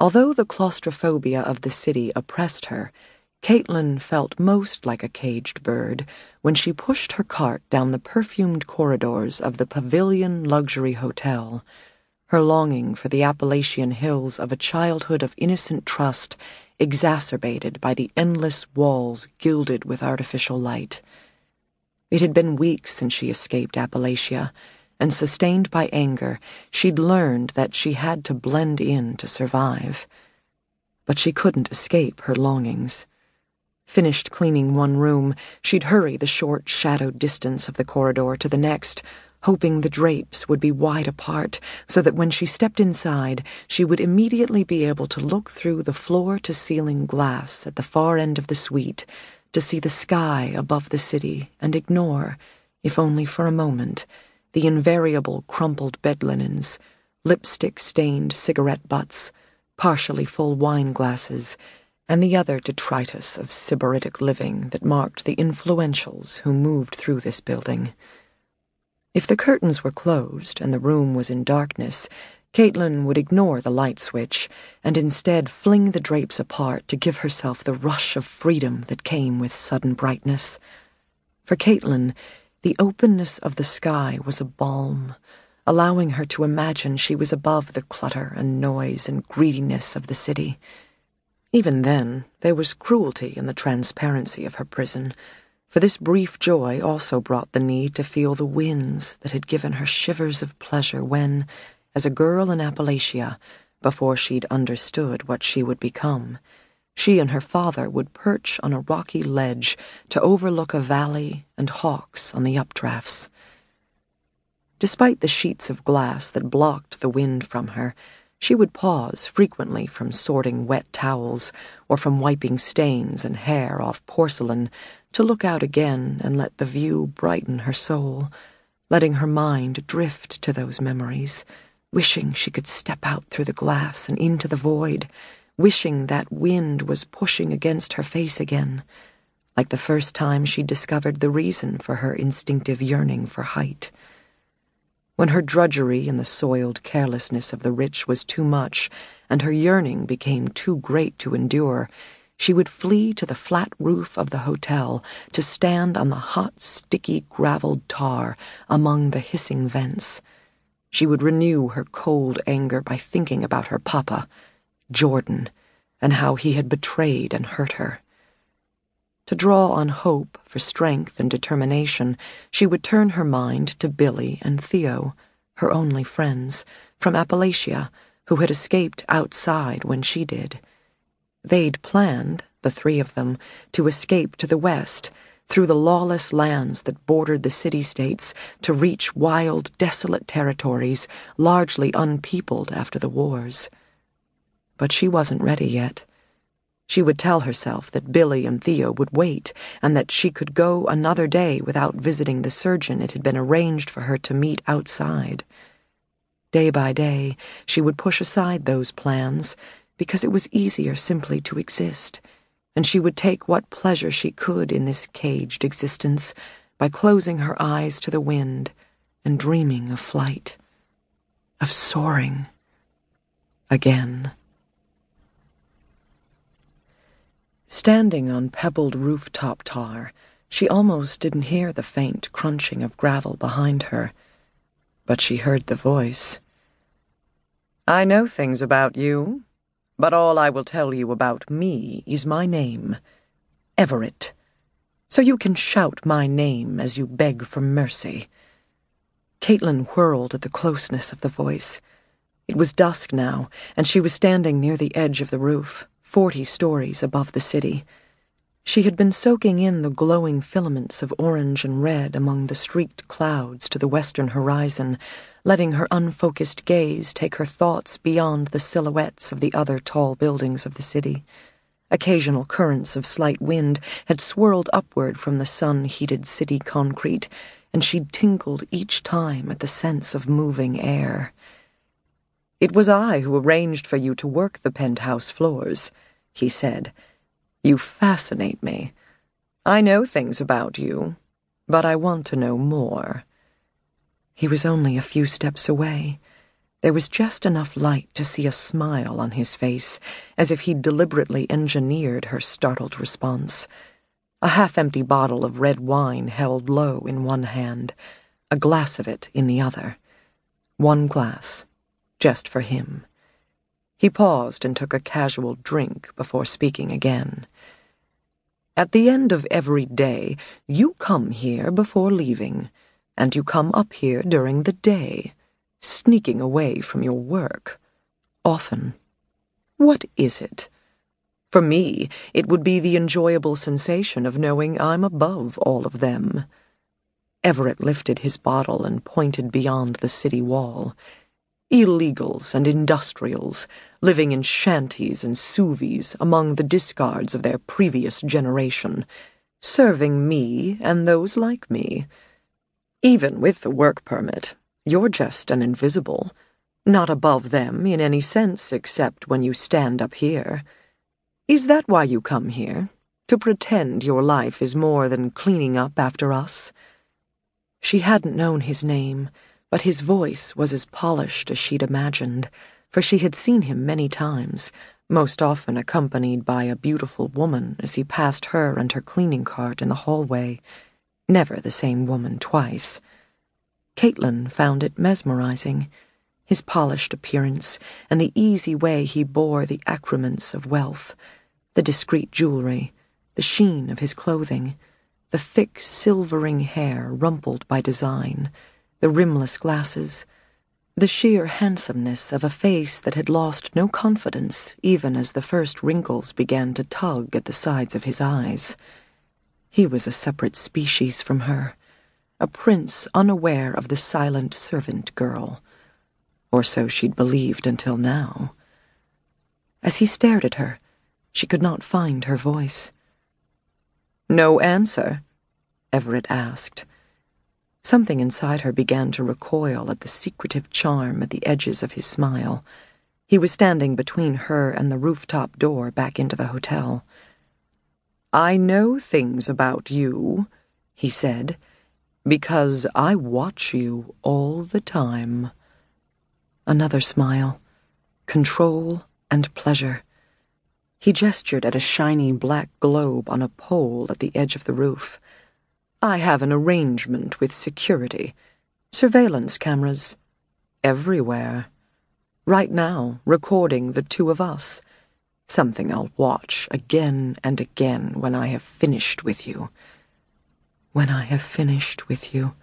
Although the claustrophobia of the city oppressed her, Caitlyn felt most like a caged bird when she pushed her cart down the perfumed corridors of the Pavilion Luxury Hotel, her longing for the Appalachian hills of a childhood of innocent trust exacerbated by the endless walls gilded with artificial light. It had been weeks since she escaped Appalachia, and sustained by anger, she'd learned that she had to blend in to survive. But she couldn't escape her longings. Finished cleaning one room, she'd hurry the short, shadowed distance of the corridor to the next, hoping the drapes would be wide apart so that when she stepped inside, she would immediately be able to look through the floor to ceiling glass at the far end of the suite to see the sky above the city and ignore, if only for a moment, the invariable crumpled bed linens, lipstick stained cigarette butts, partially full wine glasses and the other detritus of sybaritic living that marked the influentials who moved through this building. If the curtains were closed and the room was in darkness, Caitlyn would ignore the light switch and instead fling the drapes apart to give herself the rush of freedom that came with sudden brightness. For Caitlyn, the openness of the sky was a balm, allowing her to imagine she was above the clutter and noise and greediness of the city. Even then, there was cruelty in the transparency of her prison, for this brief joy also brought the need to feel the winds that had given her shivers of pleasure when, as a girl in Appalachia, before she'd understood what she would become, she and her father would perch on a rocky ledge to overlook a valley and hawks on the updrafts. Despite the sheets of glass that blocked the wind from her, she would pause frequently from sorting wet towels or from wiping stains and hair off porcelain to look out again and let the view brighten her soul, letting her mind drift to those memories, wishing she could step out through the glass and into the void, wishing that wind was pushing against her face again, like the first time she discovered the reason for her instinctive yearning for height. When her drudgery and the soiled carelessness of the rich was too much, and her yearning became too great to endure, she would flee to the flat roof of the hotel to stand on the hot, sticky, graveled tar among the hissing vents. She would renew her cold anger by thinking about her papa, Jordan, and how he had betrayed and hurt her. To draw on hope for strength and determination, she would turn her mind to Billy and Theo, her only friends, from Appalachia, who had escaped outside when she did. They'd planned, the three of them, to escape to the west, through the lawless lands that bordered the city states, to reach wild, desolate territories, largely unpeopled after the wars. But she wasn't ready yet. She would tell herself that Billy and Theo would wait, and that she could go another day without visiting the surgeon it had been arranged for her to meet outside. Day by day, she would push aside those plans, because it was easier simply to exist, and she would take what pleasure she could in this caged existence by closing her eyes to the wind and dreaming of flight, of soaring again. Standing on pebbled rooftop tar, she almost didn't hear the faint crunching of gravel behind her, but she heard the voice. I know things about you, but all I will tell you about me is my name, Everett. So you can shout my name as you beg for mercy. Caitlyn whirled at the closeness of the voice. It was dusk now, and she was standing near the edge of the roof forty stories above the city. She had been soaking in the glowing filaments of orange and red among the streaked clouds to the western horizon, letting her unfocused gaze take her thoughts beyond the silhouettes of the other tall buildings of the city. Occasional currents of slight wind had swirled upward from the sun heated city concrete, and she'd tingled each time at the sense of moving air. It was I who arranged for you to work the penthouse floors, he said. You fascinate me. I know things about you, but I want to know more. He was only a few steps away. There was just enough light to see a smile on his face, as if he'd deliberately engineered her startled response. A half empty bottle of red wine held low in one hand, a glass of it in the other. One glass, just for him. He paused and took a casual drink before speaking again. At the end of every day, you come here before leaving, and you come up here during the day sneaking away from your work. Often. What is it? For me, it would be the enjoyable sensation of knowing I'm above all of them. Everett lifted his bottle and pointed beyond the city wall. Illegals and industrials, living in shanties and soovies among the discards of their previous generation, serving me and those like me. Even with the work permit, you're just an invisible, not above them in any sense except when you stand up here. Is that why you come here? To pretend your life is more than cleaning up after us? She hadn't known his name, but his voice was as polished as she'd imagined, for she had seen him many times, most often accompanied by a beautiful woman as he passed her and her cleaning cart in the hallway. Never the same woman twice. Caitlyn found it mesmerizing, his polished appearance and the easy way he bore the accoutrements of wealth, the discreet jewelry, the sheen of his clothing, the thick silvering hair rumpled by design, the rimless glasses, the sheer handsomeness of a face that had lost no confidence even as the first wrinkles began to tug at the sides of his eyes. He was a separate species from her a prince unaware of the silent servant girl. Or so she'd believed until now. As he stared at her, she could not find her voice. No answer? Everett asked. Something inside her began to recoil at the secretive charm at the edges of his smile. He was standing between her and the rooftop door back into the hotel. I know things about you, he said because I watch you all the time. Another smile, control and pleasure. He gestured at a shiny black globe on a pole at the edge of the roof. I have an arrangement with security, surveillance cameras, everywhere. Right now, recording the two of us. Something I'll watch again and again when I have finished with you when I have finished with you.